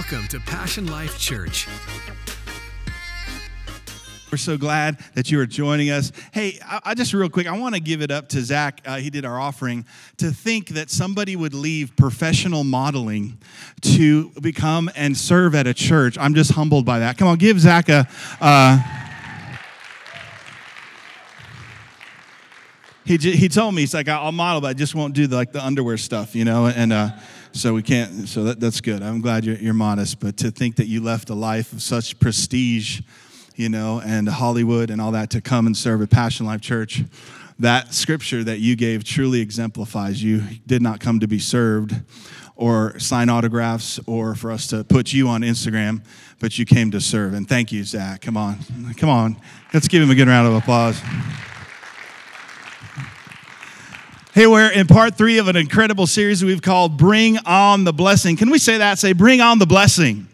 Welcome to Passion Life Church. We're so glad that you are joining us. Hey, I, I just real quick, I want to give it up to Zach. Uh, he did our offering to think that somebody would leave professional modeling to become and serve at a church. I'm just humbled by that. Come on, give Zach a. Uh, he, he told me he's like I'll model, but I just won't do the, like the underwear stuff, you know. And uh, so we can't. So that, that's good. I'm glad you're, you're modest, but to think that you left a life of such prestige, you know, and Hollywood and all that to come and serve at Passion Life Church, that scripture that you gave truly exemplifies you did not come to be served or sign autographs or for us to put you on Instagram, but you came to serve. And thank you, Zach. Come on, come on. Let's give him a good round of applause. We're in part three of an incredible series we've called Bring On the Blessing. Can we say that? Say, Bring On the Blessing.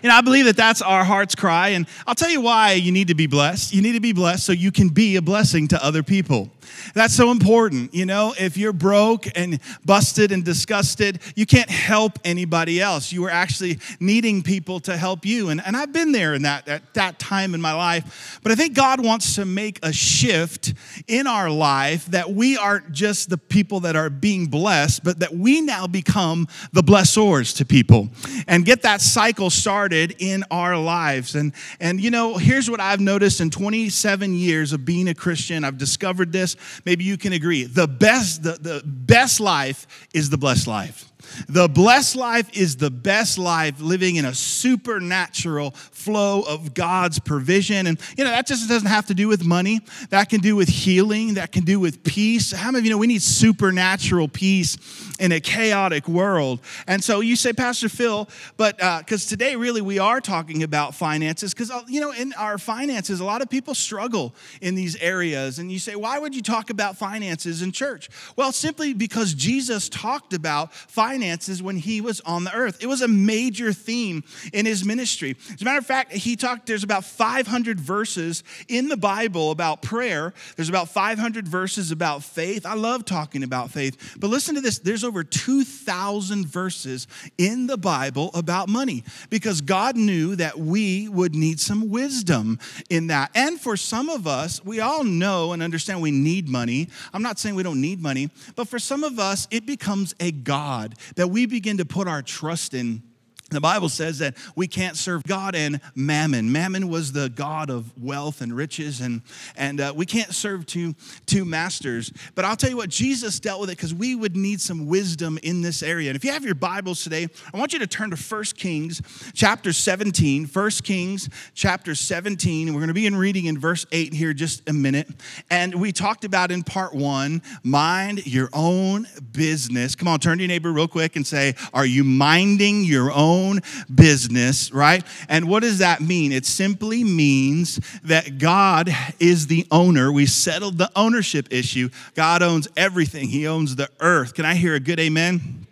You know, I believe that that's our heart's cry. And I'll tell you why you need to be blessed. You need to be blessed so you can be a blessing to other people. That's so important. You know, if you're broke and busted and disgusted, you can't help anybody else. You are actually needing people to help you. And, and I've been there in that, at that time in my life. But I think God wants to make a shift in our life that we aren't just the people that are being blessed, but that we now become the blessors to people and get that cycle started in our lives. And, and you know, here's what I've noticed in 27 years of being a Christian. I've discovered this maybe you can agree. The best, the, the best life is the blessed life. The blessed life is the best life living in a supernatural flow of God's provision. And, you know, that just doesn't have to do with money. That can do with healing. That can do with peace. How many of you know we need supernatural peace in a chaotic world? And so you say, Pastor Phil, but because uh, today really we are talking about finances, because, uh, you know, in our finances, a lot of people struggle in these areas. And you say, why would you talk about finances in church? Well, simply because Jesus talked about finances finances when he was on the earth. It was a major theme in his ministry. As a matter of fact, he talked, there's about 500 verses in the Bible about prayer. There's about 500 verses about faith. I love talking about faith. But listen to this there's over 2,000 verses in the Bible about money because God knew that we would need some wisdom in that. And for some of us, we all know and understand we need money. I'm not saying we don't need money, but for some of us, it becomes a God that we begin to put our trust in the Bible says that we can't serve God and mammon. Mammon was the God of wealth and riches, and, and uh, we can't serve two, two masters. But I'll tell you what, Jesus dealt with it because we would need some wisdom in this area. And if you have your Bibles today, I want you to turn to 1 Kings chapter 17. 1 Kings chapter 17. We're going to be in reading in verse 8 here just a minute. And we talked about in part one, mind your own business. Come on, turn to your neighbor real quick and say, Are you minding your own? Own business, right? And what does that mean? It simply means that God is the owner. We settled the ownership issue. God owns everything, He owns the earth. Can I hear a good amen?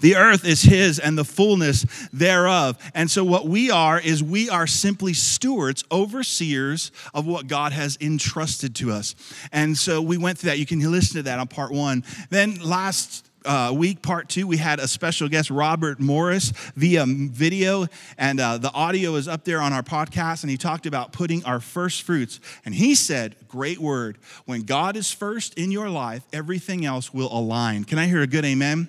The earth is his and the fullness thereof. And so, what we are is we are simply stewards, overseers of what God has entrusted to us. And so, we went through that. You can listen to that on part one. Then, last uh, week, part two, we had a special guest, Robert Morris, via video, and uh, the audio is up there on our podcast. And he talked about putting our first fruits. And he said, Great word. When God is first in your life, everything else will align. Can I hear a good amen?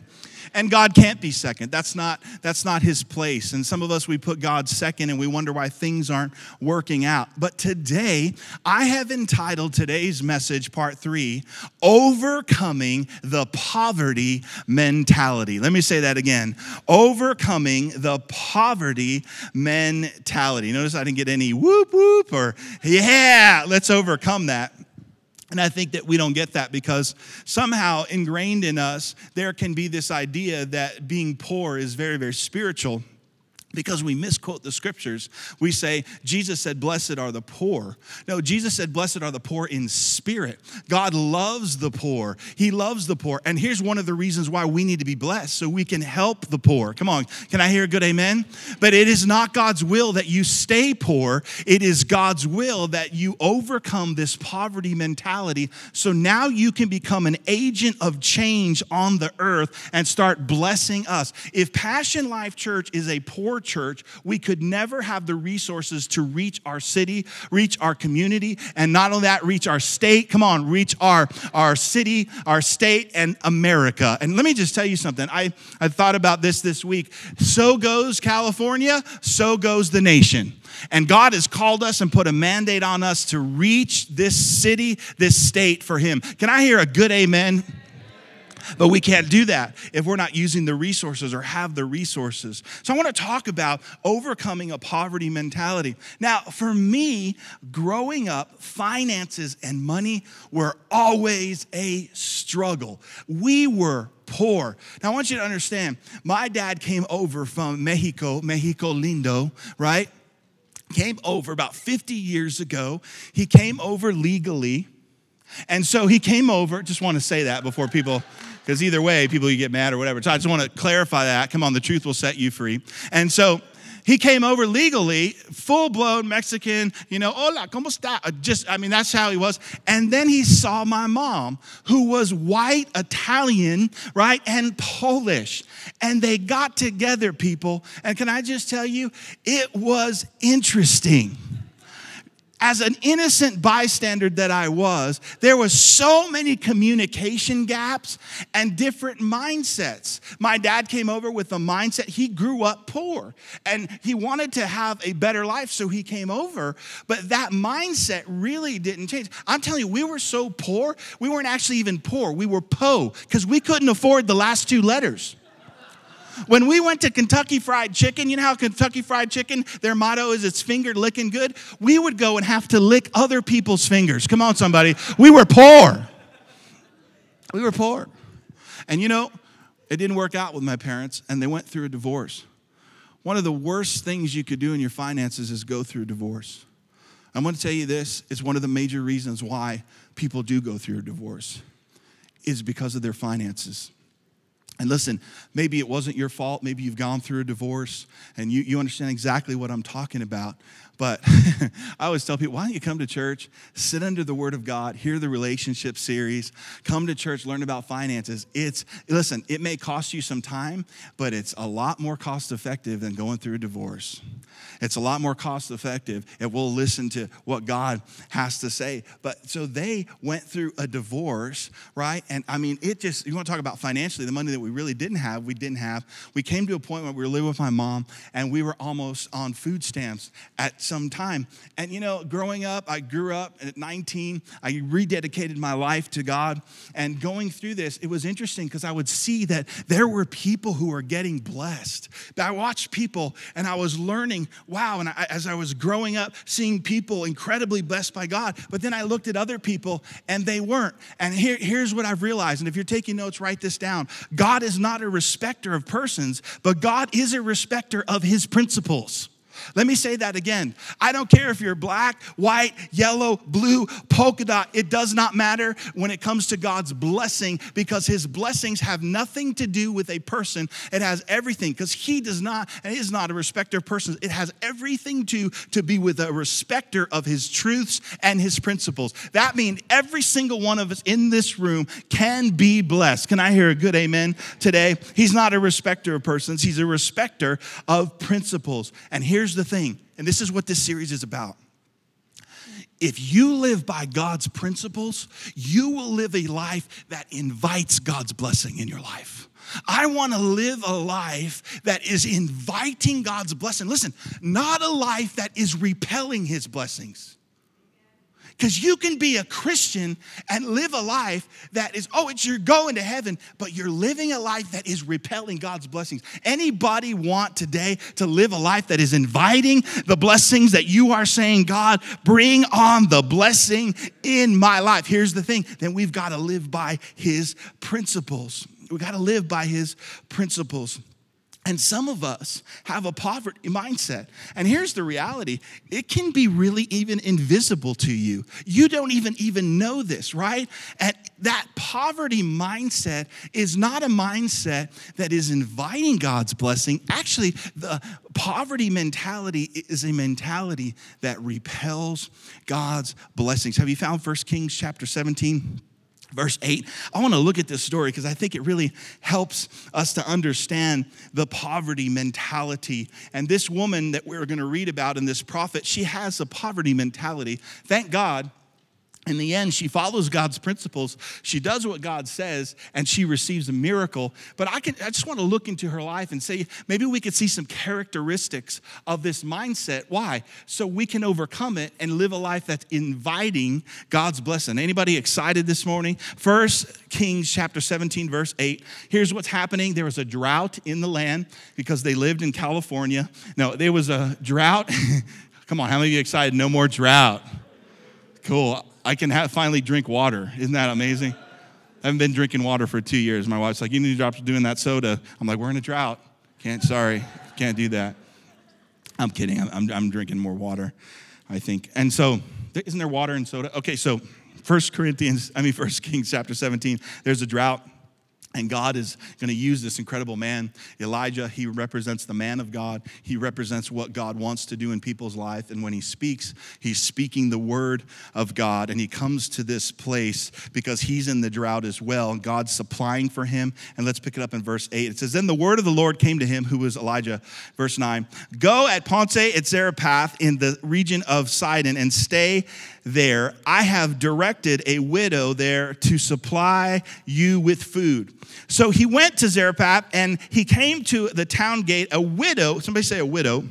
And God can't be second. That's not, that's not his place. And some of us, we put God second and we wonder why things aren't working out. But today, I have entitled today's message, part three, Overcoming the Poverty Mentality. Let me say that again Overcoming the Poverty Mentality. Notice I didn't get any whoop whoop or yeah, let's overcome that. And I think that we don't get that because somehow ingrained in us, there can be this idea that being poor is very, very spiritual. Because we misquote the scriptures. We say, Jesus said, Blessed are the poor. No, Jesus said, Blessed are the poor in spirit. God loves the poor. He loves the poor. And here's one of the reasons why we need to be blessed so we can help the poor. Come on, can I hear a good amen? But it is not God's will that you stay poor, it is God's will that you overcome this poverty mentality so now you can become an agent of change on the earth and start blessing us. If Passion Life Church is a poor church, we could never have the resources to reach our city, reach our community, and not only that, reach our state. Come on, reach our, our city, our state, and America. And let me just tell you something. I, I thought about this this week. So goes California, so goes the nation. And God has called us and put a mandate on us to reach this city, this state for Him. Can I hear a good amen? But we can't do that if we're not using the resources or have the resources. So I want to talk about overcoming a poverty mentality. Now, for me, growing up, finances and money were always a struggle. We were poor. Now, I want you to understand my dad came over from Mexico, Mexico Lindo, right? Came over about 50 years ago. He came over legally. And so he came over, just want to say that before people because either way, people you get mad or whatever. So I just want to clarify that. Come on, the truth will set you free. And so he came over legally, full blown Mexican, you know, hola, ¿cómo está? Uh, just, I mean, that's how he was. And then he saw my mom, who was white Italian, right, and Polish. And they got together, people. And can I just tell you, it was interesting as an innocent bystander that I was, there was so many communication gaps and different mindsets. My dad came over with a mindset, he grew up poor and he wanted to have a better life, so he came over. But that mindset really didn't change. I'm telling you, we were so poor, we weren't actually even poor, we were po, because we couldn't afford the last two letters. When we went to Kentucky Fried Chicken, you know how Kentucky Fried Chicken, their motto is it's finger licking good? We would go and have to lick other people's fingers. Come on, somebody. We were poor. We were poor. And you know, it didn't work out with my parents, and they went through a divorce. One of the worst things you could do in your finances is go through a divorce. I'm going to tell you this it's one of the major reasons why people do go through a divorce is because of their finances. And listen, maybe it wasn't your fault. Maybe you've gone through a divorce and you, you understand exactly what I'm talking about. But I always tell people, why don't you come to church, sit under the Word of God, hear the relationship series, come to church, learn about finances. It's, listen, it may cost you some time, but it's a lot more cost effective than going through a divorce. It's a lot more cost effective if we'll listen to what God has to say. But so they went through a divorce, right? And I mean, it just, you want to talk about financially, the money that we really didn't have, we didn't have. We came to a point where we were living with my mom and we were almost on food stamps at some time. And you know, growing up, I grew up at 19, I rededicated my life to God. And going through this, it was interesting because I would see that there were people who were getting blessed. I watched people and I was learning, wow, and I, as I was growing up, seeing people incredibly blessed by God. But then I looked at other people and they weren't. And here, here's what I've realized. And if you're taking notes, write this down. God is not a respecter of persons, but God is a respecter of his principles. Let me say that again. I don't care if you're black, white, yellow, blue, polka dot. It does not matter when it comes to God's blessing because his blessings have nothing to do with a person. It has everything because he does not, and is not a respecter of persons. It has everything to, to be with a respecter of his truths and his principles. That means every single one of us in this room can be blessed. Can I hear a good amen today? He's not a respecter of persons, he's a respecter of principles. And here's here's the thing, and this is what this series is about. If you live by God's principles, you will live a life that invites God's blessing in your life. I want to live a life that is inviting God's blessing. Listen, not a life that is repelling his blessings. Because you can be a Christian and live a life that is, oh, it's you're going to heaven, but you're living a life that is repelling God's blessings. Anybody want today to live a life that is inviting the blessings that you are saying, God, bring on the blessing in my life? Here's the thing then we've got to live by his principles. We've got to live by his principles. And some of us have a poverty mindset. And here's the reality it can be really even invisible to you. You don't even even know this, right? And that poverty mindset is not a mindset that is inviting God's blessing. Actually, the poverty mentality is a mentality that repels God's blessings. Have you found 1 Kings chapter 17? Verse 8. I want to look at this story because I think it really helps us to understand the poverty mentality. And this woman that we're going to read about in this prophet, she has a poverty mentality. Thank God in the end, she follows God's principles. She does what God says, and she receives a miracle. But I, can, I just want to look into her life and say maybe we could see some characteristics of this mindset. Why? So we can overcome it and live a life that's inviting God's blessing. Anybody excited this morning? First Kings chapter 17, verse 8. Here's what's happening. There was a drought in the land because they lived in California. No, there was a drought. Come on, how many of you excited? No more drought. Cool. I can have, finally drink water. Isn't that amazing? I haven't been drinking water for two years. My wife's like, you need to stop doing that soda. I'm like, we're in a drought. Can't, sorry, can't do that. I'm kidding. I'm, I'm, I'm drinking more water, I think. And so, isn't there water and soda? Okay, so First Corinthians, I mean, First Kings chapter 17, there's a drought. And God is going to use this incredible man, Elijah. He represents the man of God. He represents what God wants to do in people's life. And when he speaks, he's speaking the word of God. And he comes to this place because he's in the drought as well. God's supplying for him. And let's pick it up in verse 8. It says, Then the word of the Lord came to him, who was Elijah. Verse 9 Go at Ponce at Zarephath in the region of Sidon and stay there. I have directed a widow there to supply you with food. So he went to Zarephath and he came to the town gate. A widow, somebody say a widow.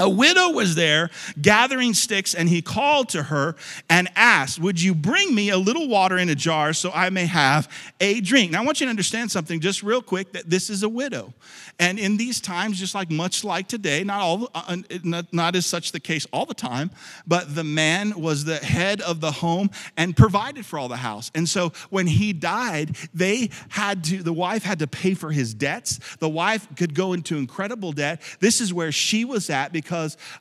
A widow was there gathering sticks, and he called to her and asked, Would you bring me a little water in a jar so I may have a drink? Now, I want you to understand something just real quick that this is a widow. And in these times, just like much like today, not all, uh, not, not as such the case all the time, but the man was the head of the home and provided for all the house. And so when he died, they had to, the wife had to pay for his debts. The wife could go into incredible debt. This is where she was at because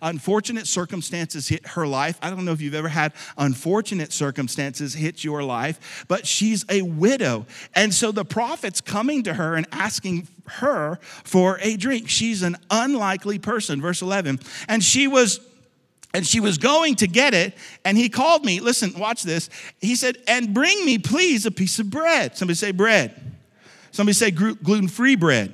unfortunate circumstances hit her life. I don't know if you've ever had unfortunate circumstances hit your life, but she's a widow. And so the prophet's coming to her and asking her for a drink. She's an unlikely person. Verse 11. And she was and she was going to get it and he called me listen watch this he said and bring me please a piece of bread somebody say bread somebody say gluten-free bread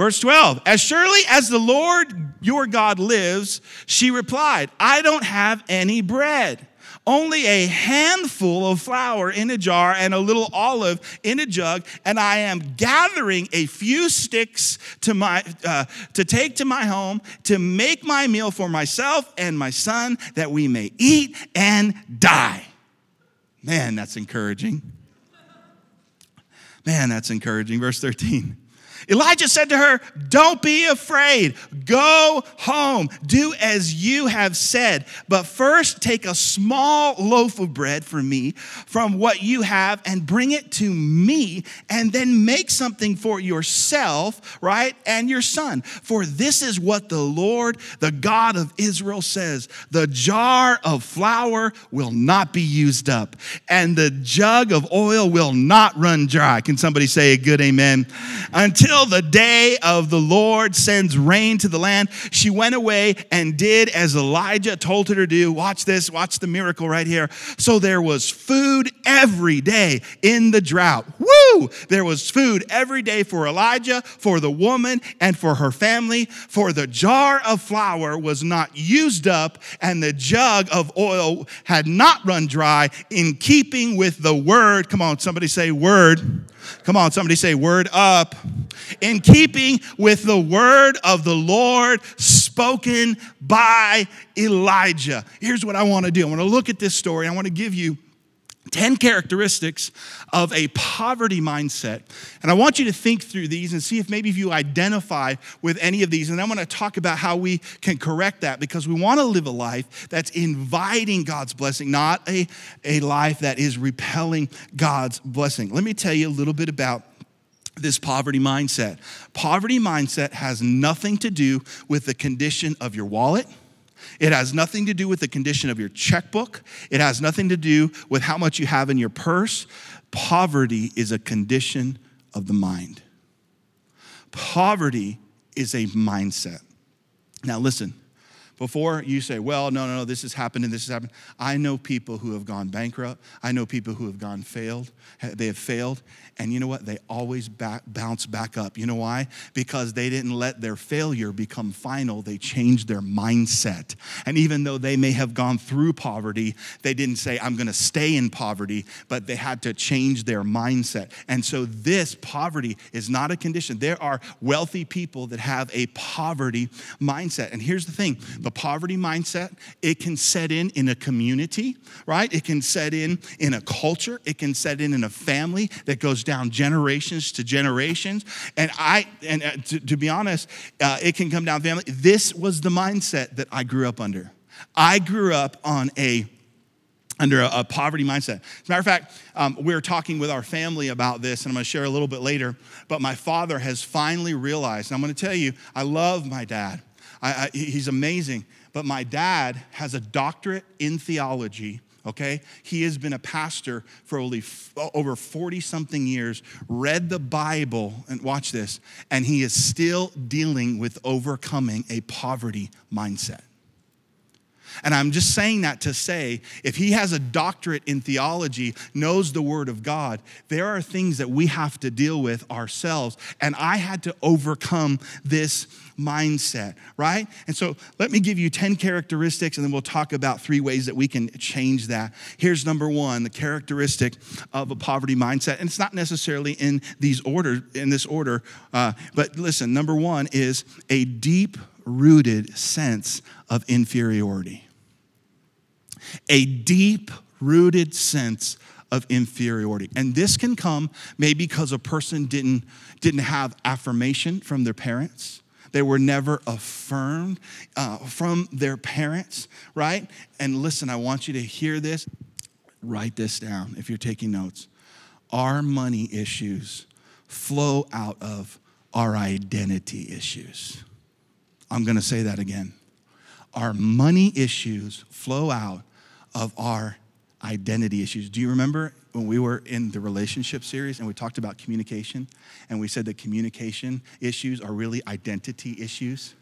verse 12 as surely as the lord your god lives she replied i don't have any bread only a handful of flour in a jar and a little olive in a jug, and I am gathering a few sticks to, my, uh, to take to my home to make my meal for myself and my son that we may eat and die. Man, that's encouraging. Man, that's encouraging. Verse 13. Elijah said to her, Don't be afraid. Go home. Do as you have said. But first, take a small loaf of bread for me from what you have and bring it to me, and then make something for yourself, right? And your son. For this is what the Lord, the God of Israel, says The jar of flour will not be used up, and the jug of oil will not run dry. Can somebody say a good amen? Until until the day of the Lord sends rain to the land. She went away and did as Elijah told her to do. Watch this, watch the miracle right here. So there was food every day in the drought. Woo! There was food every day for Elijah, for the woman, and for her family. For the jar of flour was not used up, and the jug of oil had not run dry, in keeping with the word. Come on, somebody say, word Come on, somebody say, word up. In keeping with the word of the Lord spoken by Elijah. Here's what I want to do I want to look at this story. I want to give you 10 characteristics of a poverty mindset. And I want you to think through these and see if maybe if you identify with any of these. And I'm going to talk about how we can correct that because we want to live a life that's inviting God's blessing, not a, a life that is repelling God's blessing. Let me tell you a little bit about this poverty mindset. Poverty mindset has nothing to do with the condition of your wallet. It has nothing to do with the condition of your checkbook. It has nothing to do with how much you have in your purse. Poverty is a condition of the mind. Poverty is a mindset. Now, listen, before you say, well, no, no, no, this has happened and this has happened. I know people who have gone bankrupt. I know people who have gone failed. They have failed. And you know what? They always back, bounce back up. You know why? Because they didn't let their failure become final. They changed their mindset. And even though they may have gone through poverty, they didn't say, I'm going to stay in poverty, but they had to change their mindset. And so this poverty is not a condition. There are wealthy people that have a poverty mindset. And here's the thing the poverty mindset, it can set in in a community, right? It can set in in a culture. It can set in in a family that goes generations to generations. And I, and uh, to, to, be honest, uh, it can come down family. This was the mindset that I grew up under. I grew up on a under a, a, poverty mindset. As a matter of fact, um, we are talking with our family about this, and I'm going to share a little bit later. But my father has finally realized, and I'm going to tell you, I love my dad. I, I, he's amazing. But my dad has a doctorate in theology okay? He has been a pastor for only over 40 something years, read the Bible, and watch this, and he is still dealing with overcoming a poverty mindset. And I'm just saying that to say if he has a doctorate in theology, knows the word of God, there are things that we have to deal with ourselves. And I had to overcome this mindset, right? And so let me give you 10 characteristics and then we'll talk about three ways that we can change that. Here's number one, the characteristic of a poverty mindset. And it's not necessarily in these order, in this order, uh, but listen, number one is a deep rooted sense of inferiority. A deep rooted sense of inferiority. And this can come maybe because a person didn't, didn't have affirmation from their parents. They were never affirmed uh, from their parents, right? And listen, I want you to hear this. Write this down if you're taking notes. Our money issues flow out of our identity issues. I'm going to say that again. Our money issues flow out of our identity issues. Do you remember when we were in the relationship series and we talked about communication and we said that communication issues are really identity issues?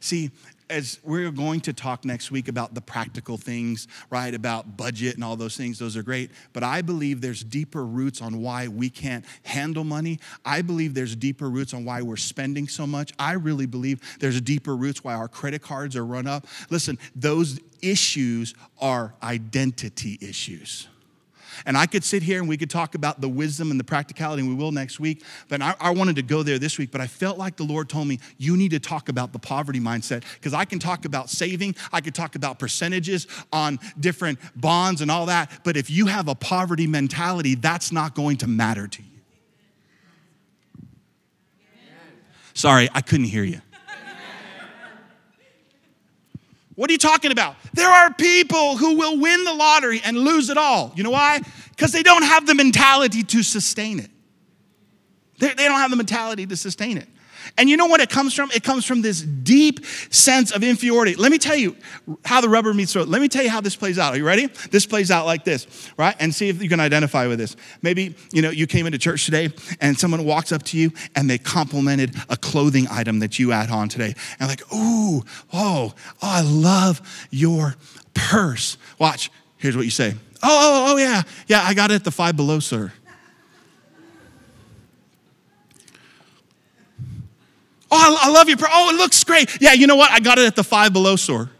See, as we're going to talk next week about the practical things, right, about budget and all those things, those are great. But I believe there's deeper roots on why we can't handle money. I believe there's deeper roots on why we're spending so much. I really believe there's deeper roots why our credit cards are run up. Listen, those issues are identity issues. And I could sit here and we could talk about the wisdom and the practicality, and we will next week. But I, I wanted to go there this week, but I felt like the Lord told me, you need to talk about the poverty mindset because I can talk about saving, I could talk about percentages on different bonds and all that. But if you have a poverty mentality, that's not going to matter to you. Sorry, I couldn't hear you. What are you talking about? There are people who will win the lottery and lose it all. You know why? Because they don't have the mentality to sustain it. They, they don't have the mentality to sustain it. And you know what it comes from? It comes from this deep sense of inferiority. Let me tell you how the rubber meets the road. Let me tell you how this plays out. Are you ready? This plays out like this, right? And see if you can identify with this. Maybe, you know, you came into church today and someone walks up to you and they complimented a clothing item that you had on today. And like, ooh, oh, oh, I love your purse. Watch, here's what you say. Oh, oh, oh, yeah, yeah, I got it at the five below, sir. Oh, I, love your. Oh, it looks great. Yeah, you know what? I got it at the Five Below store.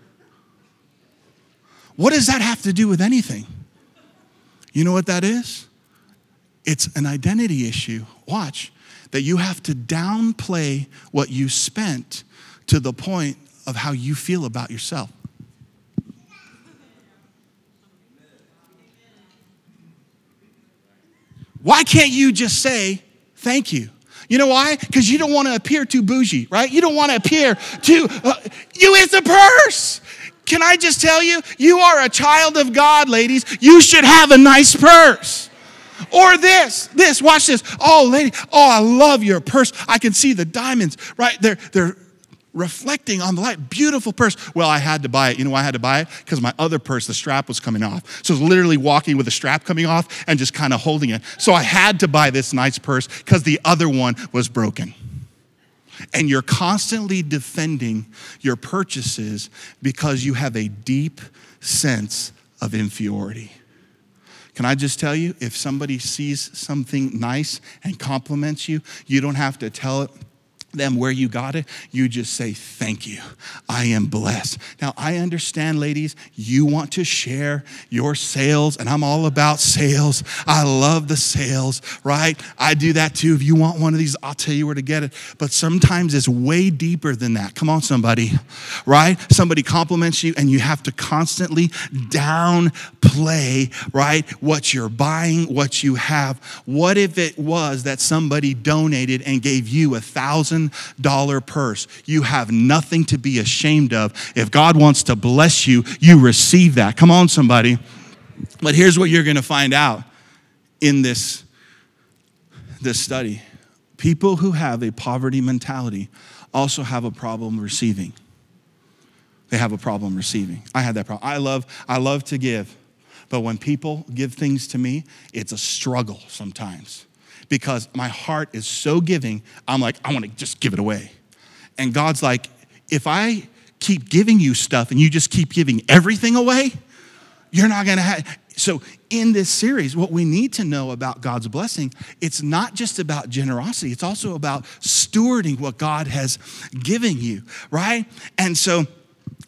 What does that have to do with anything? You know what that is? It's an identity issue. Watch, that you have to downplay what you spent to the point of how you feel about yourself. Why can't you just say, thank you? You know why? Because you don't want to appear too bougie, right? You don't want to appear too, uh, you is a purse. Can I just tell you, you are a child of God, ladies. You should have a nice purse. Or this, this, watch this. Oh, lady, oh, I love your purse. I can see the diamonds, right? They're, they're reflecting on the light. Beautiful purse. Well, I had to buy it. You know why I had to buy it? Because my other purse, the strap was coming off. So I was literally walking with the strap coming off and just kind of holding it. So I had to buy this nice purse because the other one was broken. And you're constantly defending your purchases because you have a deep sense of inferiority. Can I just tell you, if somebody sees something nice and compliments you, you don't have to tell it them where you got it, you just say, Thank you. I am blessed. Now, I understand, ladies, you want to share your sales, and I'm all about sales. I love the sales, right? I do that too. If you want one of these, I'll tell you where to get it. But sometimes it's way deeper than that. Come on, somebody, right? Somebody compliments you, and you have to constantly downplay, right? What you're buying, what you have. What if it was that somebody donated and gave you a thousand? $1,000 purse. You have nothing to be ashamed of. If God wants to bless you, you receive that. Come on, somebody. But here's what you're going to find out in this, this study people who have a poverty mentality also have a problem receiving. They have a problem receiving. I had that problem. I love, I love to give, but when people give things to me, it's a struggle sometimes because my heart is so giving, I'm like, I want to just give it away. And God's like, if I keep giving you stuff and you just keep giving everything away, you're not going to have. So, in this series, what we need to know about God's blessing, it's not just about generosity, it's also about stewarding what God has given you, right? And so,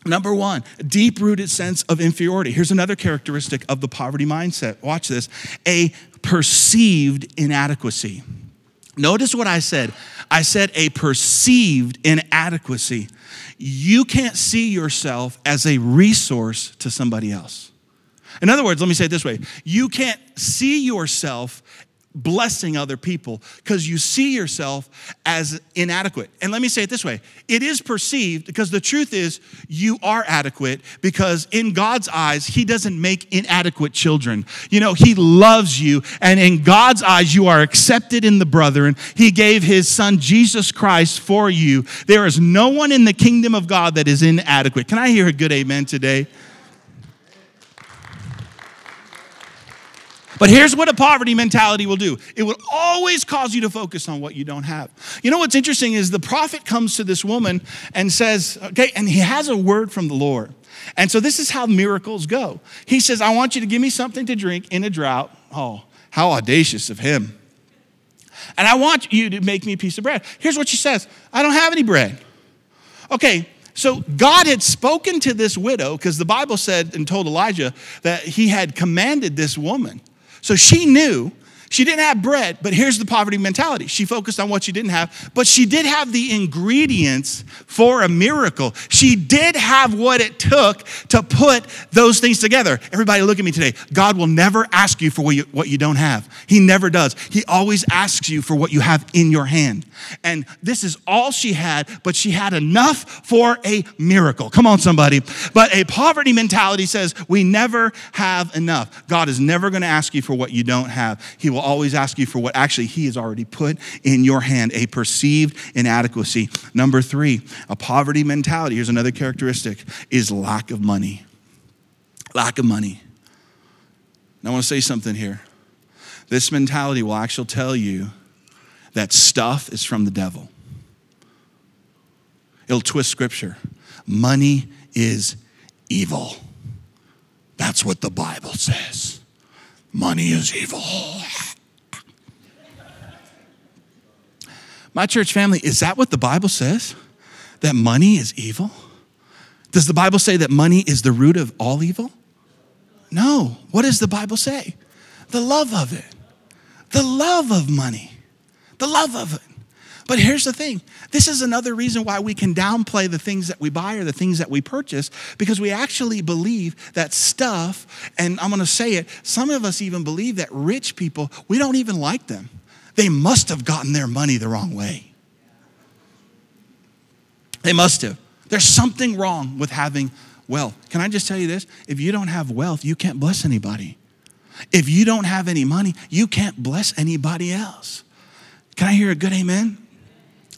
Number one, deep rooted sense of inferiority. Here's another characteristic of the poverty mindset. Watch this a perceived inadequacy. Notice what I said. I said a perceived inadequacy. You can't see yourself as a resource to somebody else. In other words, let me say it this way you can't see yourself blessing other people because you see yourself as inadequate. And let me say it this way it is perceived because the truth is you are adequate because in God's eyes, He doesn't make inadequate children. You know, He loves you, and in God's eyes, you are accepted in the brethren. He gave His Son Jesus Christ for you. There is no one in the kingdom of God that is inadequate. Can I hear a good amen today? But here's what a poverty mentality will do it will always cause you to focus on what you don't have. You know what's interesting is the prophet comes to this woman and says, okay, and he has a word from the Lord. And so this is how miracles go. He says, I want you to give me something to drink in a drought. Oh, how audacious of him. And I want you to make me a piece of bread. Here's what she says I don't have any bread. Okay, so God had spoken to this widow because the Bible said and told Elijah that he had commanded this woman so she knew she didn't have bread, but here's the poverty mentality. She focused on what she didn't have, but she did have the ingredients for a miracle. She did have what it took to put those things together. Everybody, look at me today. God will never ask you for what you, what you don't have, He never does. He always asks you for what you have in your hand. And this is all she had, but she had enough for a miracle. Come on, somebody. But a poverty mentality says we never have enough. God is never going to ask you for what you don't have. He will always ask you for what actually He has already put in your hand a perceived inadequacy. Number three, a poverty mentality. Here's another characteristic is lack of money. Lack of money. Now, I want to say something here. This mentality will actually tell you that stuff is from the devil. It'll twist scripture. Money is evil. That's what the Bible says. Money is evil. My church family, is that what the Bible says? That money is evil? Does the Bible say that money is the root of all evil? No. What does the Bible say? The love of it. The love of money. The love of it. But here's the thing this is another reason why we can downplay the things that we buy or the things that we purchase because we actually believe that stuff, and I'm gonna say it, some of us even believe that rich people, we don't even like them. They must have gotten their money the wrong way. They must have. There's something wrong with having wealth. Can I just tell you this? If you don't have wealth, you can't bless anybody. If you don't have any money, you can't bless anybody else. Can I hear a good amen?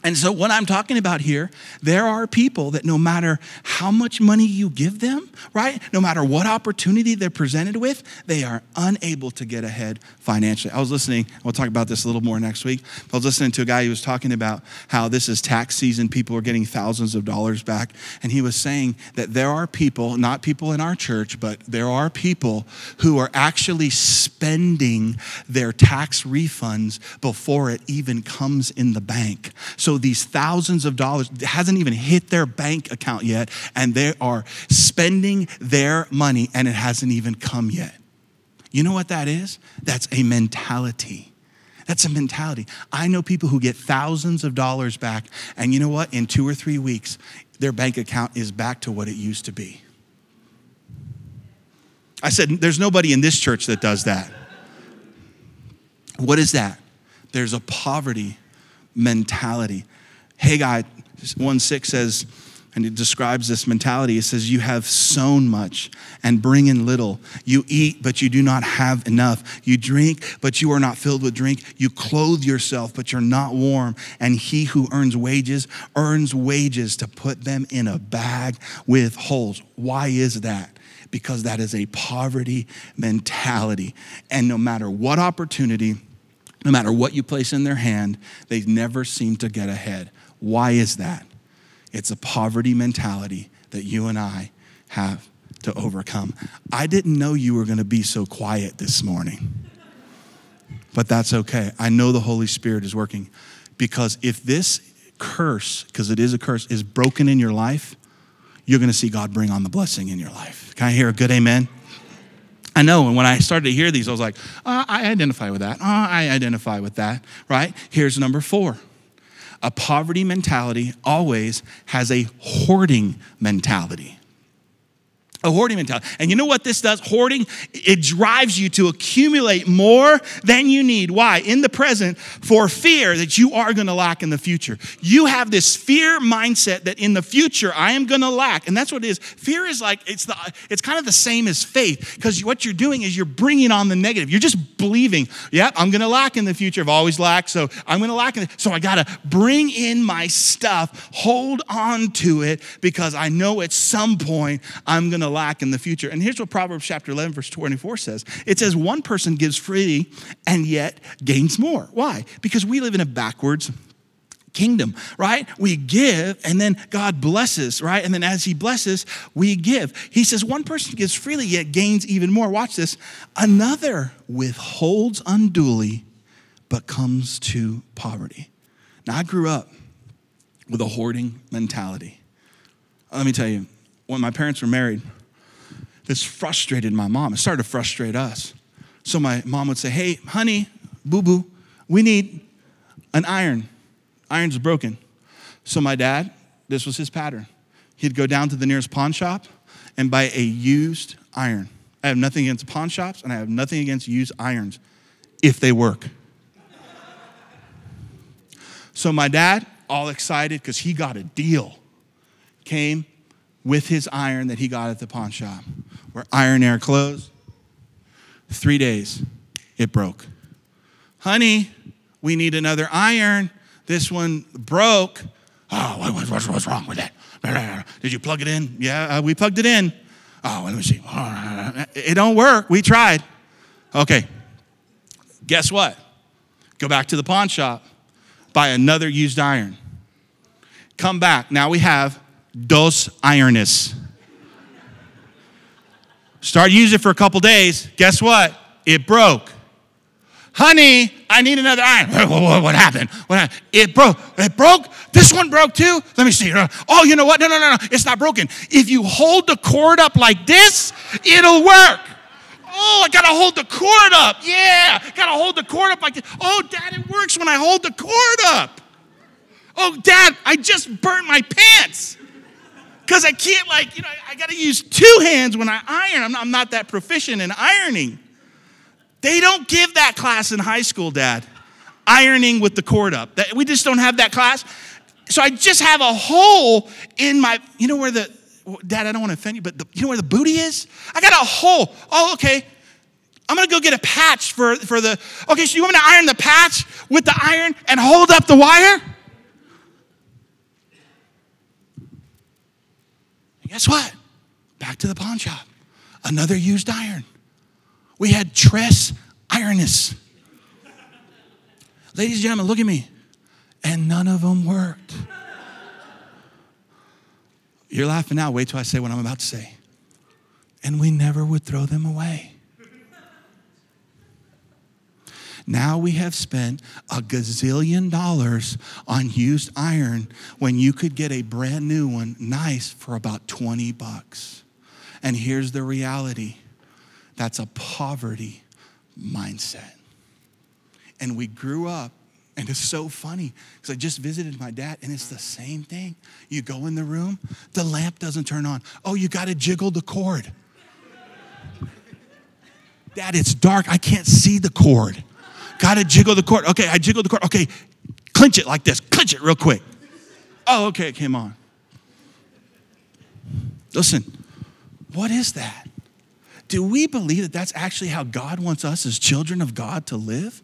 And so, what I'm talking about here, there are people that no matter how much money you give them, right? No matter what opportunity they're presented with, they are unable to get ahead financially. I was listening, we'll talk about this a little more next week. I was listening to a guy who was talking about how this is tax season, people are getting thousands of dollars back. And he was saying that there are people, not people in our church, but there are people who are actually spending their tax refunds before it even comes in the bank. So these thousands of dollars hasn't even hit their bank account yet, and they are spending their money and it hasn't even come yet. You know what that is? That's a mentality. That's a mentality. I know people who get thousands of dollars back, and you know what? In two or three weeks, their bank account is back to what it used to be. I said, There's nobody in this church that does that. What is that? There's a poverty mentality. Haggai 1 6 says, and it describes this mentality. It says, You have sown much and bring in little. You eat, but you do not have enough. You drink, but you are not filled with drink. You clothe yourself, but you're not warm. And he who earns wages earns wages to put them in a bag with holes. Why is that? Because that is a poverty mentality. And no matter what opportunity, no matter what you place in their hand, they never seem to get ahead. Why is that? It's a poverty mentality that you and I have to overcome. I didn't know you were going to be so quiet this morning, but that's okay. I know the Holy Spirit is working because if this curse, because it is a curse, is broken in your life, you're going to see God bring on the blessing in your life. Can I hear a good amen? I know, and when I started to hear these, I was like, oh, I identify with that. Oh, I identify with that, right? Here's number four a poverty mentality always has a hoarding mentality a hoarding mentality. And you know what this does? Hoarding, it drives you to accumulate more than you need. Why? In the present, for fear that you are going to lack in the future. You have this fear mindset that in the future I am going to lack. And that's what it is. Fear is like, it's, the, it's kind of the same as faith because what you're doing is you're bringing on the negative. You're just believing, yeah, I'm going to lack in the future. I've always lacked, so I'm going to lack in the, So I got to bring in my stuff, hold on to it because I know at some point I'm going to lack in the future. And here's what Proverbs chapter 11, verse 24 says it says, One person gives freely and yet gains more. Why? Because we live in a backwards kingdom, right? We give and then God blesses, right? And then as He blesses, we give. He says one person gives freely yet gains even more. Watch this. Another withholds unduly but comes to poverty. Now, I grew up with a hoarding mentality. Let me tell you, when my parents were married, this frustrated my mom. It started to frustrate us. So my mom would say, Hey, honey, boo boo, we need an iron. Iron's broken. So my dad, this was his pattern. He'd go down to the nearest pawn shop and buy a used iron. I have nothing against pawn shops and I have nothing against used irons if they work. so my dad, all excited because he got a deal, came with his iron that he got at the pawn shop. Where iron air closed. Three days, it broke. Honey, we need another iron. This one broke. Oh, what's, what's wrong with that? Did you plug it in? Yeah, uh, we plugged it in. Oh, let me see. It don't work. We tried. Okay. Guess what? Go back to the pawn shop, buy another used iron. Come back. Now we have dos irones. Start using it for a couple days. Guess what? It broke. Honey, I need another iron. What, happened? What happened? It broke. It broke. This one broke too. Let me see. Oh, you know what? No, no, no, no. It's not broken. If you hold the cord up like this, it'll work. Oh, I gotta hold the cord up. Yeah, gotta hold the cord up like this. Oh, Dad, it works when I hold the cord up. Oh, Dad, I just burnt my pants because I can't, like, you know, I, I got to use two hands when I iron. I'm not, I'm not that proficient in ironing. They don't give that class in high school, Dad. Ironing with the cord up. That, we just don't have that class. So I just have a hole in my, you know where the, Dad, I don't want to offend you, but the, you know where the booty is? I got a hole. Oh, okay. I'm gonna go get a patch for, for the, okay, so you want me to iron the patch with the iron and hold up the wire? Guess what? Back to the pawn shop. Another used iron. We had Tress Ironess. Ladies and gentlemen, look at me. And none of them worked. You're laughing now. Wait till I say what I'm about to say. And we never would throw them away. Now we have spent a gazillion dollars on used iron when you could get a brand new one, nice, for about 20 bucks. And here's the reality that's a poverty mindset. And we grew up, and it's so funny because I just visited my dad, and it's the same thing. You go in the room, the lamp doesn't turn on. Oh, you got to jiggle the cord. Dad, it's dark. I can't see the cord. Got to jiggle the cord. Okay, I jiggle the cord. Okay, clinch it like this. Clinch it real quick. Oh, okay, it came on. Listen, what is that? Do we believe that that's actually how God wants us as children of God to live?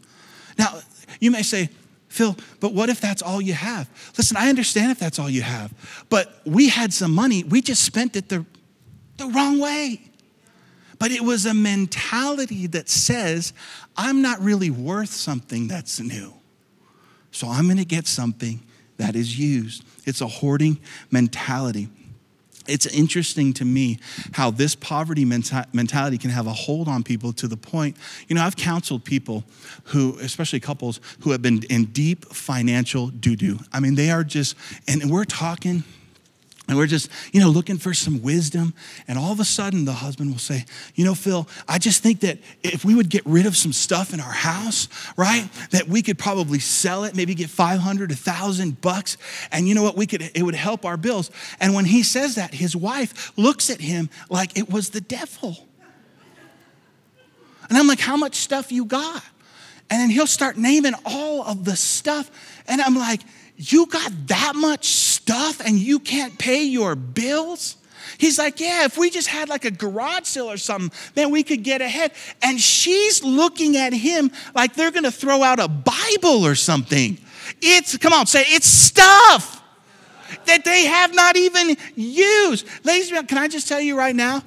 Now, you may say, Phil, but what if that's all you have? Listen, I understand if that's all you have, but we had some money, we just spent it the, the wrong way. But it was a mentality that says, I'm not really worth something that's new. So I'm going to get something that is used. It's a hoarding mentality. It's interesting to me how this poverty mentality can have a hold on people to the point. You know, I've counseled people who, especially couples, who have been in deep financial doo doo. I mean, they are just, and we're talking and we're just, you know, looking for some wisdom. And all of a sudden, the husband will say, You know, Phil, I just think that if we would get rid of some stuff in our house, right, that we could probably sell it, maybe get 500, 1,000 bucks. And you know what? We could, it would help our bills. And when he says that, his wife looks at him like it was the devil. And I'm like, How much stuff you got? And then he'll start naming all of the stuff. And I'm like, You got that much stuff and you can't pay your bills? He's like, Yeah, if we just had like a garage sale or something, then we could get ahead. And she's looking at him like they're gonna throw out a Bible or something. It's, come on, say, it's stuff that they have not even used. Ladies and gentlemen, can I just tell you right now,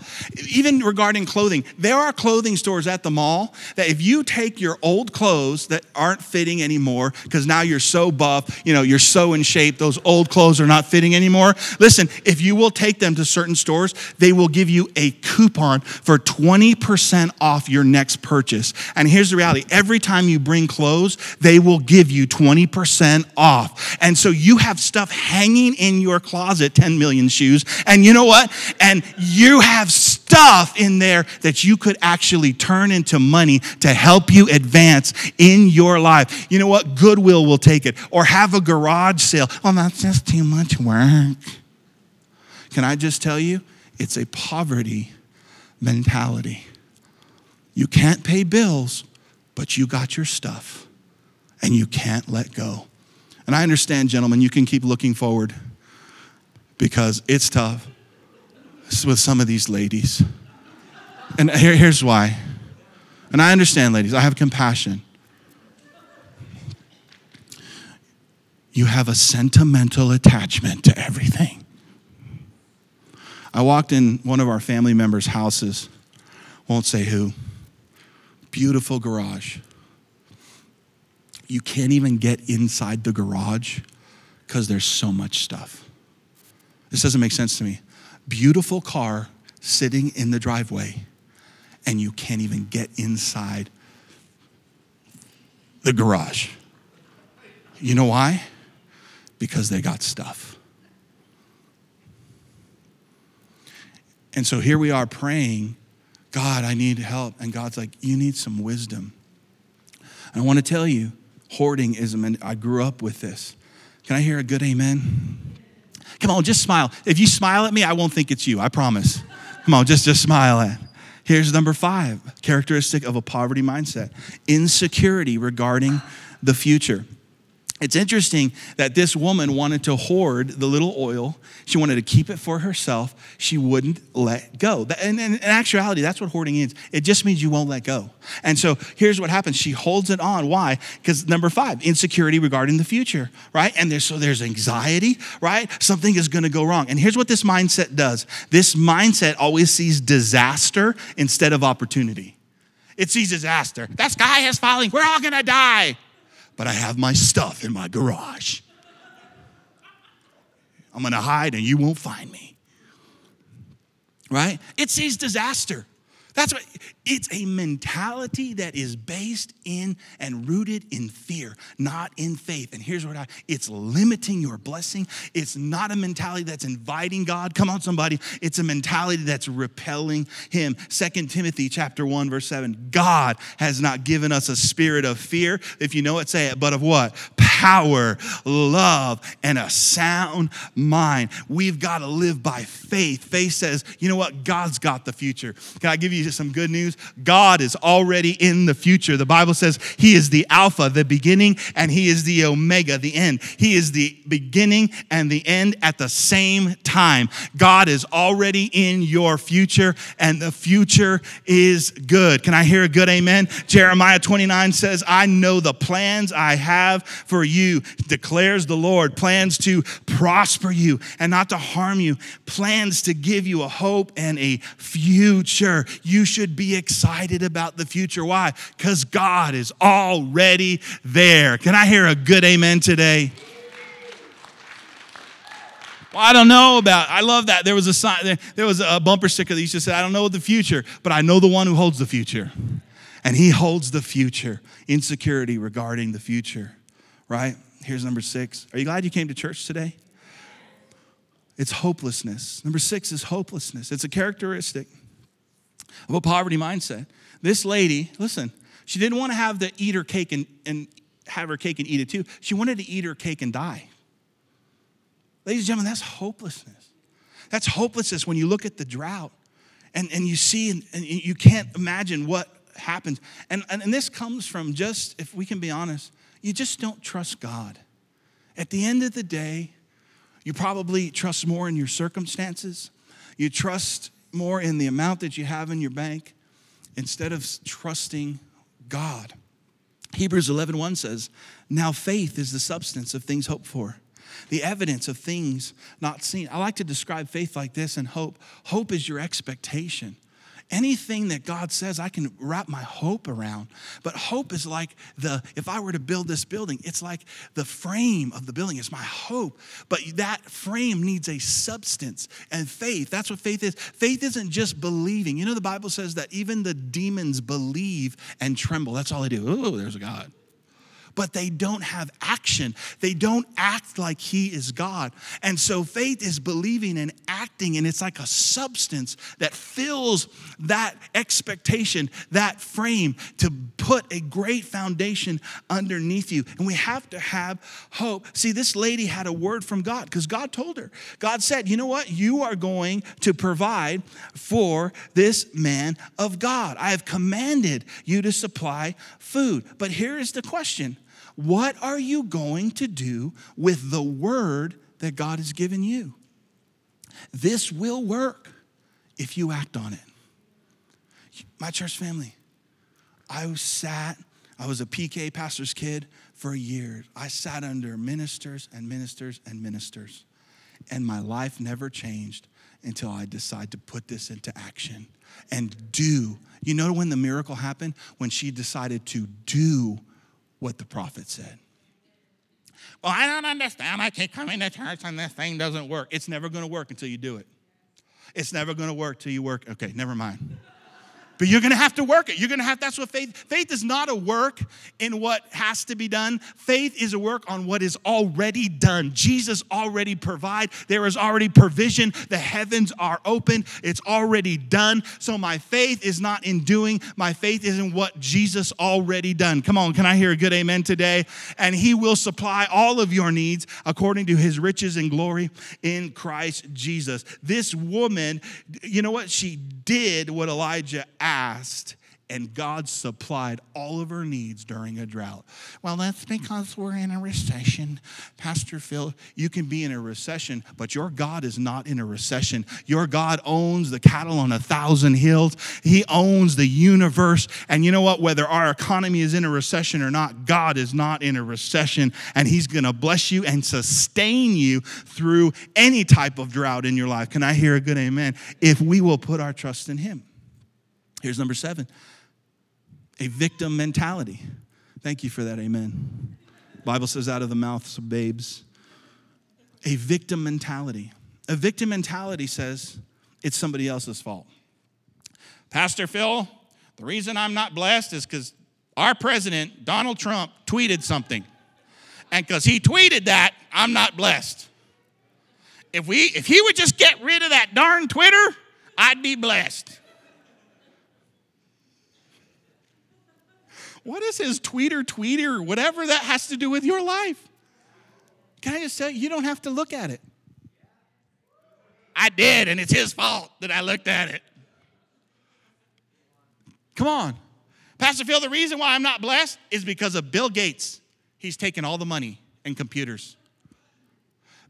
even regarding clothing, there are clothing stores at the mall that if you take your old clothes that aren't fitting anymore, because now you're so buff, you know, you're so in shape, those old clothes are not fitting anymore. Listen, if you will take them to certain stores, they will give you a coupon for 20% off your next purchase. And here's the reality every time you bring clothes, they will give you 20% off. And so you have stuff hanging in your closet 10 million shoes. And you know what? And you have stuff in there that you could actually turn into money to help you advance in your life. You know what? Goodwill will take it or have a garage sale. Oh, that's just too much work. Can I just tell you? It's a poverty mentality. You can't pay bills, but you got your stuff and you can't let go. And I understand, gentlemen, you can keep looking forward because it's tough with some of these ladies. And here, here's why. And I understand, ladies, I have compassion. You have a sentimental attachment to everything. I walked in one of our family members' houses, won't say who, beautiful garage. You can't even get inside the garage because there's so much stuff. This doesn't make sense to me. Beautiful car sitting in the driveway, and you can't even get inside the garage. You know why? Because they got stuff. And so here we are praying, God, I need help. And God's like, You need some wisdom. And I want to tell you, hoarding is, I grew up with this. Can I hear a good amen? Come on, just smile. If you smile at me, I won't think it's you, I promise. Come on, just, just smile at. Here's number five characteristic of a poverty mindset insecurity regarding the future. It's interesting that this woman wanted to hoard the little oil. She wanted to keep it for herself. She wouldn't let go. And in actuality, that's what hoarding is. It just means you won't let go. And so here's what happens. She holds it on. Why? Because number five, insecurity regarding the future, right? And there's, so there's anxiety, right? Something is going to go wrong. And here's what this mindset does. This mindset always sees disaster instead of opportunity. It sees disaster. That sky is falling. We're all going to die but I have my stuff in my garage. I'm gonna hide and you won't find me. Right? It sees disaster. That's what it's a mentality that is based in and rooted in fear, not in faith. And here's what I it's limiting your blessing. It's not a mentality that's inviting God. Come on, somebody. It's a mentality that's repelling him. Second Timothy chapter 1, verse 7. God has not given us a spirit of fear. If you know it, say it, but of what? Power, love, and a sound mind. We've got to live by faith. Faith says, you know what? God's got the future. Can I give you some good news. God is already in the future. The Bible says He is the Alpha, the beginning, and He is the Omega, the end. He is the beginning and the end at the same time. God is already in your future, and the future is good. Can I hear a good amen? Jeremiah 29 says, I know the plans I have for you, declares the Lord plans to prosper you and not to harm you, plans to give you a hope and a future. You you should be excited about the future. Why? Because God is already there. Can I hear a good amen today? Well, I don't know about. I love that. There was a sign. There was a bumper sticker that used to say, "I don't know the future, but I know the one who holds the future, and He holds the future." Insecurity regarding the future, right? Here's number six. Are you glad you came to church today? It's hopelessness. Number six is hopelessness. It's a characteristic of a poverty mindset. This lady, listen, she didn't want to have the eat her cake and, and have her cake and eat it too. She wanted to eat her cake and die. Ladies and gentlemen, that's hopelessness. That's hopelessness when you look at the drought and, and you see and, and you can't imagine what happens. And, and, and this comes from just, if we can be honest, you just don't trust God. At the end of the day, you probably trust more in your circumstances. You trust more in the amount that you have in your bank instead of trusting God. Hebrews 11:1 says, "Now faith is the substance of things hoped for, the evidence of things not seen." I like to describe faith like this and hope. Hope is your expectation. Anything that God says, I can wrap my hope around. But hope is like the, if I were to build this building, it's like the frame of the building is my hope. But that frame needs a substance and faith. That's what faith is. Faith isn't just believing. You know, the Bible says that even the demons believe and tremble. That's all they do. Oh, there's a God but they don't have action. They don't act like He is God. And so faith is believing and acting, and it's like a substance that fills that expectation, that frame to put a great foundation underneath you. And we have to have hope. See, this lady had a word from God because God told her. God said, You know what? You are going to provide for this man of God. I have commanded you to supply food. But here is the question what are you going to do with the word that God has given you? This will work if you act on it. My church family, I sat, I was a PK pastor's kid for years. I sat under ministers and ministers and ministers, and my life never changed until I decided to put this into action and do. You know when the miracle happened? When she decided to do what the prophet said. Well, I don't understand. I keep coming to church and this thing doesn't work. It's never going to work until you do it. It's never going to work till you work. Okay, never mind. But you're gonna have to work it. You're gonna have, that's what faith, faith is not a work in what has to be done. Faith is a work on what is already done. Jesus already provide. There is already provision. The heavens are open. It's already done. So my faith is not in doing. My faith is in what Jesus already done. Come on, can I hear a good amen today? And he will supply all of your needs according to his riches and glory in Christ Jesus. This woman, you know what? She did what Elijah asked and God supplied all of her needs during a drought. Well, that's because we're in a recession. Pastor Phil, you can be in a recession, but your God is not in a recession. Your God owns the cattle on a thousand hills, He owns the universe. And you know what? Whether our economy is in a recession or not, God is not in a recession, and He's going to bless you and sustain you through any type of drought in your life. Can I hear a good amen? If we will put our trust in Him. Here's number seven a victim mentality. Thank you for that, amen. Bible says out of the mouths of babes. A victim mentality. A victim mentality says it's somebody else's fault. Pastor Phil, the reason I'm not blessed is because our president, Donald Trump, tweeted something. And because he tweeted that, I'm not blessed. If, we, if he would just get rid of that darn Twitter, I'd be blessed. What is his tweeter, tweeter, whatever that has to do with your life? Can I just tell you, you don't have to look at it. I did, and it's his fault that I looked at it. Come on. Pastor Phil, the reason why I'm not blessed is because of Bill Gates. He's taken all the money and computers.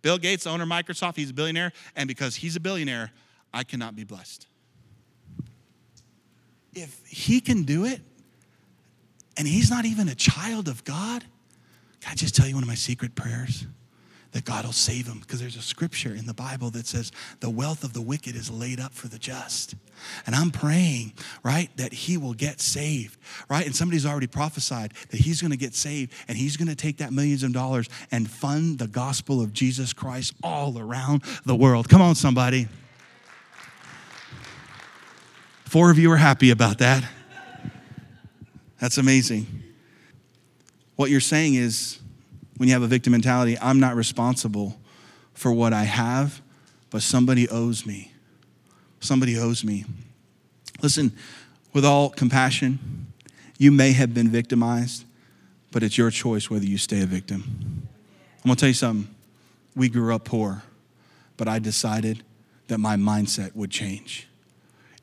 Bill Gates, owner of Microsoft, he's a billionaire, and because he's a billionaire, I cannot be blessed. If he can do it, and he's not even a child of God, can I just tell you one of my secret prayers? That God will save him because there's a scripture in the Bible that says the wealth of the wicked is laid up for the just. And I'm praying, right, that he will get saved, right? And somebody's already prophesied that he's to get saved and he's to take that millions of dollars and fund the gospel of Jesus Christ all around the world. Come on, somebody. Four of you are happy about that. That's amazing. What you're saying is, when you have a victim mentality, I'm not responsible for what I have, but somebody owes me. Somebody owes me. Listen, with all compassion, you may have been victimized, but it's your choice whether you stay a victim. I'm gonna tell you something. We grew up poor, but I decided that my mindset would change.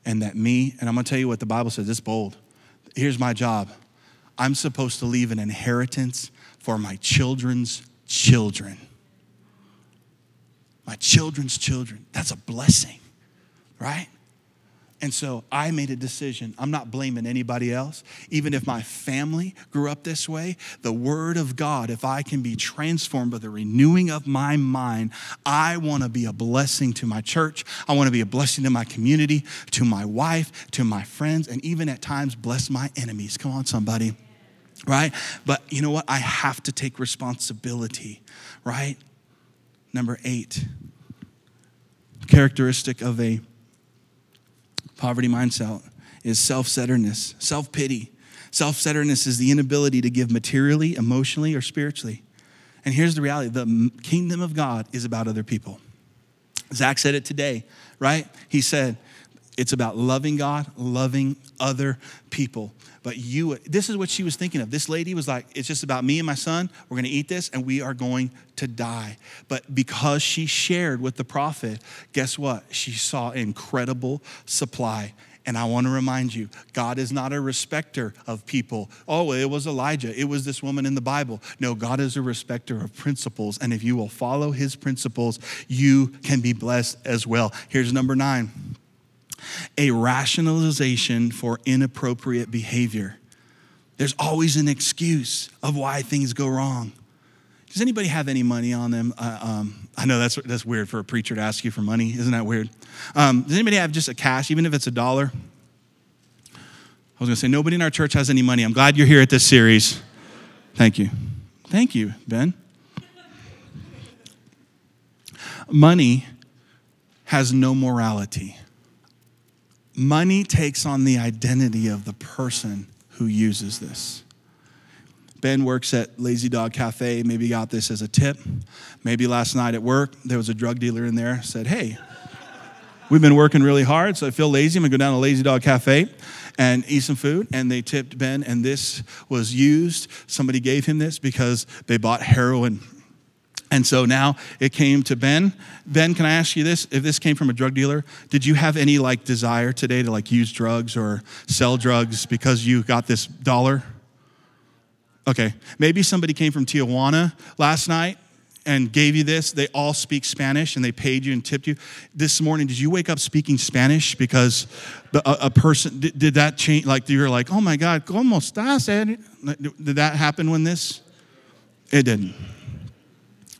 And that me, and I'm gonna tell you what the Bible says, it's bold here's my job I'm supposed to leave an inheritance for my children's children. My children's children. That's a blessing, right? And so I made a decision. I'm not blaming anybody else. Even if my family grew up this way, the Word of God, if I can be transformed by the renewing of my mind, I want to be a blessing to my church. I want to be a blessing to my community, to my wife, to my friends, and even at times bless my enemies. Come on, somebody. Right? But you know what? I have to take responsibility, right? Number eight, characteristic of a poverty mindset is self centeredness, self pity. Self centeredness is the inability to give materially, emotionally, or spiritually. And here's the reality the kingdom of God is about other people. Zach said it today, right? He said, it's about loving God, loving other people. But you, this is what she was thinking of. This lady was like, it's just about me and my son. We're going to eat this and we are going to die. But because she shared with the prophet, guess what? She saw incredible supply. And I want to remind you, God is not a respecter of people. Oh, it was Elijah. It was this woman in the Bible. No, God is a respecter of principles. And if you will follow his principles, you can be blessed as well. Here's number nine a rationalization for inappropriate behavior. There's always an excuse of why things go wrong. Does anybody have any money on them? Uh, um, I know that's, that's weird for a preacher to ask you for money. Isn't that weird? Um, does anybody have just a cash, even if it's a dollar? I was going to say, nobody in our church has any money. I'm glad you're here at this series. Thank you. Thank you, Ben. Money has no morality. Money takes on the identity of the person who uses this. Ben works at Lazy Dog Cafe. Maybe got this as a tip. Maybe last night at work, there was a drug dealer in there, said, Hey, we've been working really hard, so I feel lazy. I'm gonna go down to Lazy Dog Cafe and eat some food. And they tipped Ben, and this was used. Somebody gave him this because they bought heroin And so now it came to Ben. Ben, can I ask you this? If this came from a drug dealer, did you have any like desire today to like use drugs or sell drugs because you got this dollar? Okay. Maybe somebody came from Tijuana last night and gave you this. They all speak Spanish and they paid you and tipped you. This morning, did you wake up speaking Spanish because a, a, person did, did, that change? Like you're like, oh my God, ¿cómo estás? Did that happen when this? It didn't.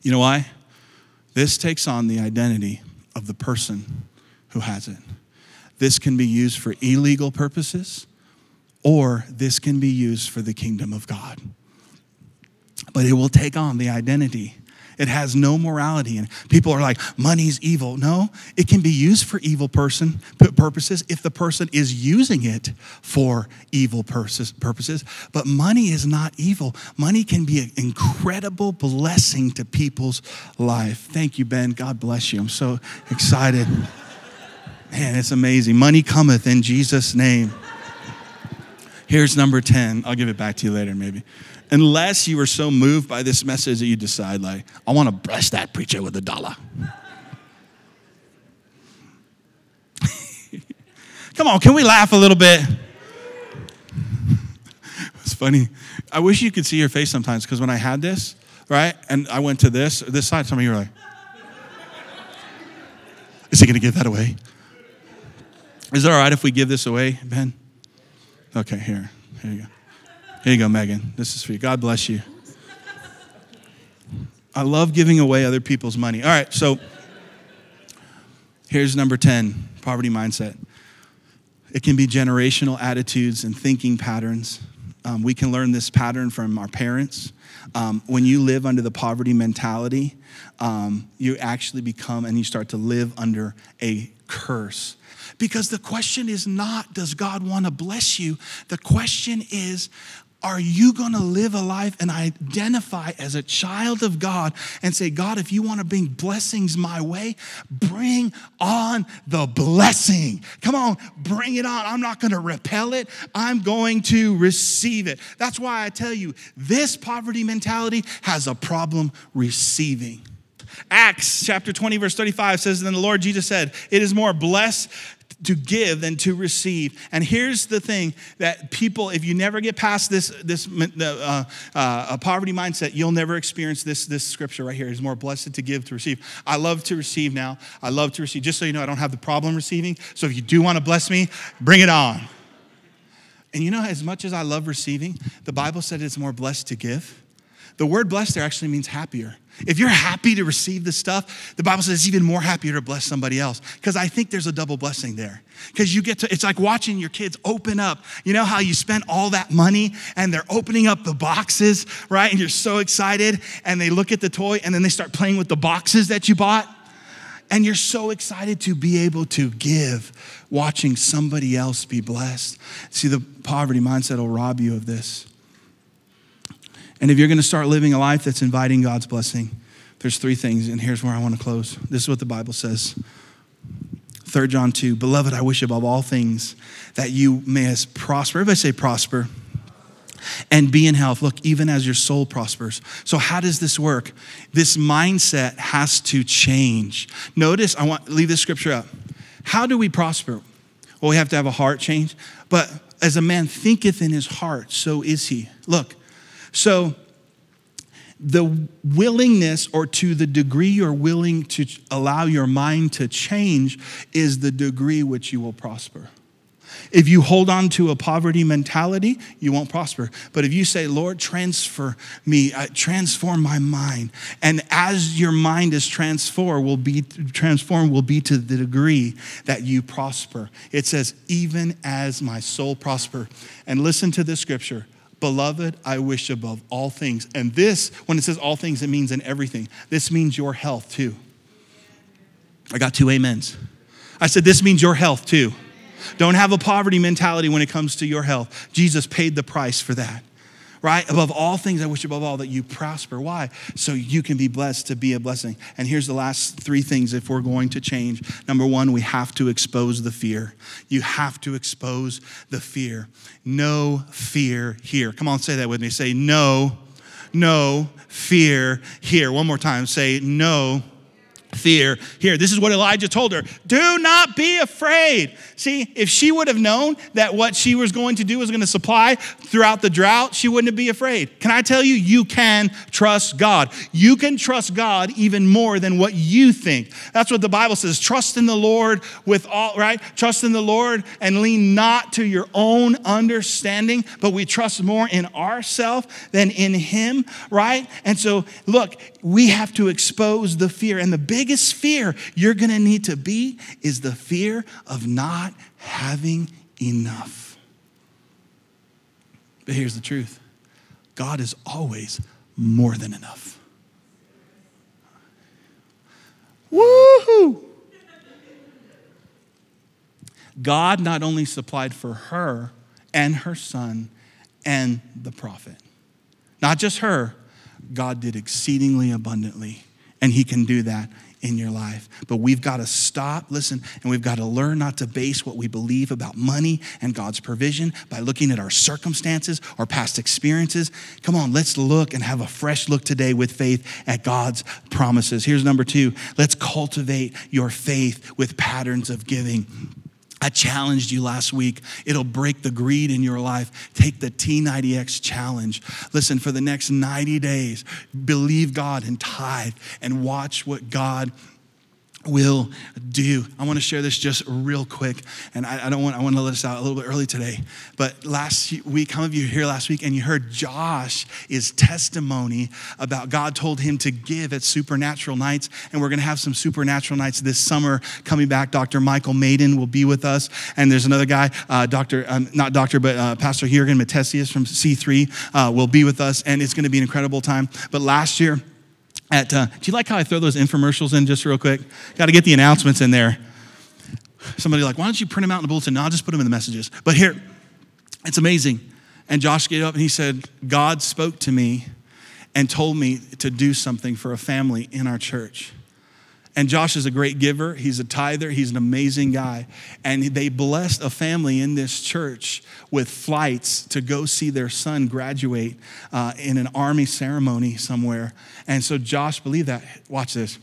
You know why? This takes on the identity of the person who has it. This can be used for illegal purposes, or this can be used for the kingdom of God. But it will take on the identity it has no morality. And people are like, money's evil. No, it can be used for evil person purposes if the person is using it for evil purposes. But money is not evil. Money can be an incredible blessing to people's life. Thank you, Ben. God bless you. I'm so excited. Man, it's amazing. Money cometh in Jesus' name. Here's number 10. I'll give it back to you later, maybe unless you are so moved by this message that you decide, like, I want to bless that preacher with a dollar. Come on, can we laugh a little bit? It's funny. I wish you could see your face sometimes because when I had this, right, and I went to this, this side, some of you were like, is he going to give that away? Is it all right if we give this away, Ben? Okay, here. Here you go. Here you go, Megan. This is for you. God bless you. I love giving away other people's money. All right, so here's number 10 poverty mindset. It can be generational attitudes and thinking patterns. Um, we can learn this pattern from our parents. Um, when you live under the poverty mentality, um, you actually become and you start to live under a curse. Because the question is not, does God want to bless you? The question is, are you going to live a life and identify as a child of God and say, God, if you want to bring blessings my way, bring on the blessing. Come on, bring it on. I'm not going to repel it, I'm going to receive it. That's why I tell you, this poverty mentality has a problem receiving. Acts chapter 20, verse 35 says, Then the Lord Jesus said, It is more blessed to give than to receive. And here's the thing that people, if you never get past this, this uh, uh, a poverty mindset, you'll never experience this, this scripture right here. It's more blessed to give to receive. I love to receive now. I love to receive. Just so you know, I don't have the problem receiving. So if you do want to bless me, bring it on. And you know, as much as I love receiving, the Bible said it's more blessed to give. The word blessed there actually means happier. If you're happy to receive this stuff, the Bible says it's even more happier to bless somebody else. Because I think there's a double blessing there. Because you get to, it's like watching your kids open up. You know how you spent all that money and they're opening up the boxes, right? And you're so excited and they look at the toy and then they start playing with the boxes that you bought. And you're so excited to be able to give, watching somebody else be blessed. See, the poverty mindset will rob you of this. And if you're going to start living a life that's inviting God's blessing, there's three things, and here's where I want to close. This is what the Bible says. 3 John 2, Beloved, I wish above all things that you may prosper. Everybody say prosper. And be in health. Look, even as your soul prospers. So, how does this work? This mindset has to change. Notice, I want leave this scripture up. How do we prosper? Well, we have to have a heart change. But as a man thinketh in his heart, so is he. Look, so, the willingness, or to the degree you're willing to allow your mind to change, is the degree which you will prosper. If you hold on to a poverty mentality, you won't prosper. But if you say, Lord, transfer me, uh, transform my mind, and as your mind is transformed, will be transformed will be to the degree that you prosper. It says, even as my soul prosper. And listen to this scripture. Beloved, I wish above all things. And this, when it says all things, it means in everything. This means your health too. I got two amens. I said, this means your health too. Don't have a poverty mentality when it comes to your health. Jesus paid the price for that right? Above all things, I wish above all that you prosper. Why? So you can be blessed to be a blessing. And here's the last three things if we're going to change. Number one, we have to expose the fear. You have to expose the fear. No fear here. Come on, say that with me. Say, no, no fear here. One more time. Say, no fear here. This is what Elijah told her do not be afraid. See, if she would have known that what she was going to do was going to supply throughout the drought, she wouldn't be afraid. Can I tell you, you can trust God. You can trust God even more than what you think. That's what the Bible says. Trust in the Lord with all, right? Trust in the Lord and lean not to your own understanding, but we trust more in ourselves than in Him, right? And so, look, we have to expose the fear. And the biggest fear you're to need to be is the fear of not having enough. But here's the truth God is always more than enough. Woohoo! God not only supplied for her and her son and the prophet, not just her, God did exceedingly abundantly, and He can do that in your life. But we've got to stop, listen, and we've got to learn not to base what we believe about money and God's provision by looking at our circumstances or past experiences. Come on, let's look and have a fresh look today with faith at God's promises. Here's number two let's cultivate your faith with patterns of giving. I challenged you last week. It'll break the greed in your life. Take the T90X challenge. Listen, for the next 90 days, believe God and tithe and watch what God will do. I want to share this just real quick, and I, I, don't want I want to let us out a little bit early today. But last week, some of you here last week, and you heard Josh is testimony about God told him to give at supernatural nights, and we're going to have some supernatural nights this summer coming back. Dr. Michael Maiden will be with us, and there's another guy, uh, Doctor, um, not Doctor, but uh, Pastor Jürgen Matthesius from C3 uh, will be with us, and it's going to be an incredible time. But last year at, uh, do you like how I throw those infomercials in just real quick? Got to get the announcements in there. Somebody like, why don't you print them out in the bulletin? No, I'll just put them in the messages. But here, it's amazing. And Josh get up and he said, God spoke to me and told me to do something for a family in our church. And Josh is a great giver. He's a tither. He's an amazing guy. And they blessed a family in this church with flights to go see their son graduate uh, in an army ceremony somewhere. And so Josh believed that. Watch this.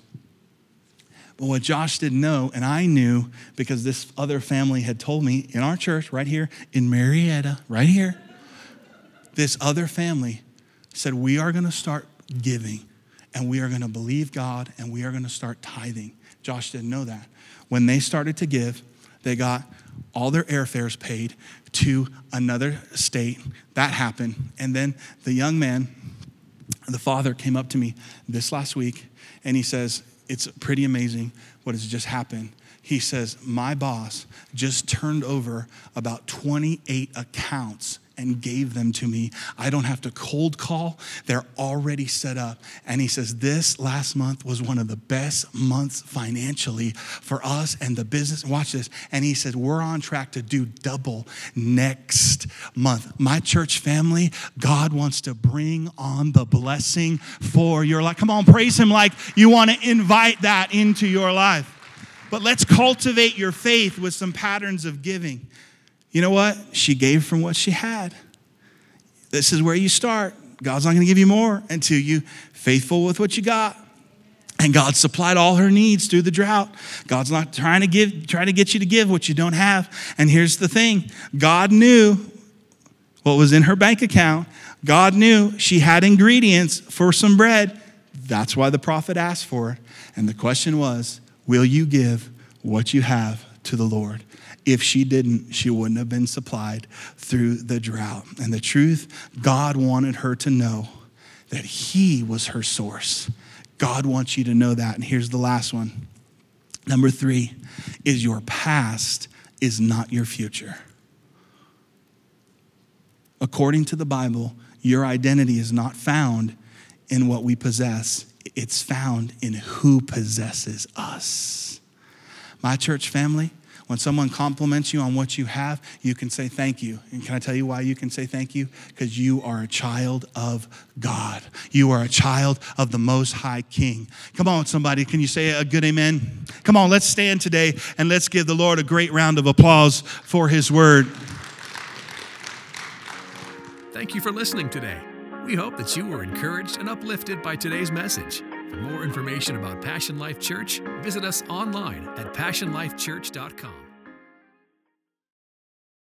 But what Josh didn't know, and I knew because this other family had told me in our church right here in Marietta, right here, this other family said, We are going to start giving and we are going to believe God and we are going to start tithing. Josh didn't know that. When they started to give, they got all their airfares paid to another state. That happened. And then the young man, the father, came up to me this last week and he says, It's pretty amazing what has just happened. He says, My boss just turned over about 28 accounts and gave them to me. I don't have to cold call, they're already set up. And he says, This last month was one of the best months financially for us and the business. Watch this. And he says, We're on track to do double next month. My church family, God wants to bring on the blessing for your life. Come on, praise him like you want to invite that into your life. But let's cultivate your faith with some patterns of giving. You know what? She gave from what she had. This is where you start. God's not going to give you more until you faithful with what you got. And God supplied all her needs through the drought. God's not trying to give, trying to get you to give what you don't have. And here's the thing: God knew what was in her bank account. God knew she had ingredients for some bread. That's why the prophet asked for it. And the question was, will you give what you have to the Lord? If she didn't, she wouldn't have been supplied through the drought. And the truth, God wanted her to know that He was her source. God wants you to know that. And here's the last one. Number three is your past is not your future. According to the Bible, your identity is not found in what we possess, it's found in who possesses us. My church family, when someone compliments you on what you have, you can say thank you. And can I tell you why you can say thank you? Because you are a child of God. You are a child of the Most High King. Come on, somebody. Can you say a good amen? Come on, let's stand today and let's give the Lord a great round of applause for his word. Thank you for listening today. We hope that you were encouraged and uplifted by today's message. For more information about Passion Life Church, visit us online at passionlifechurch.com.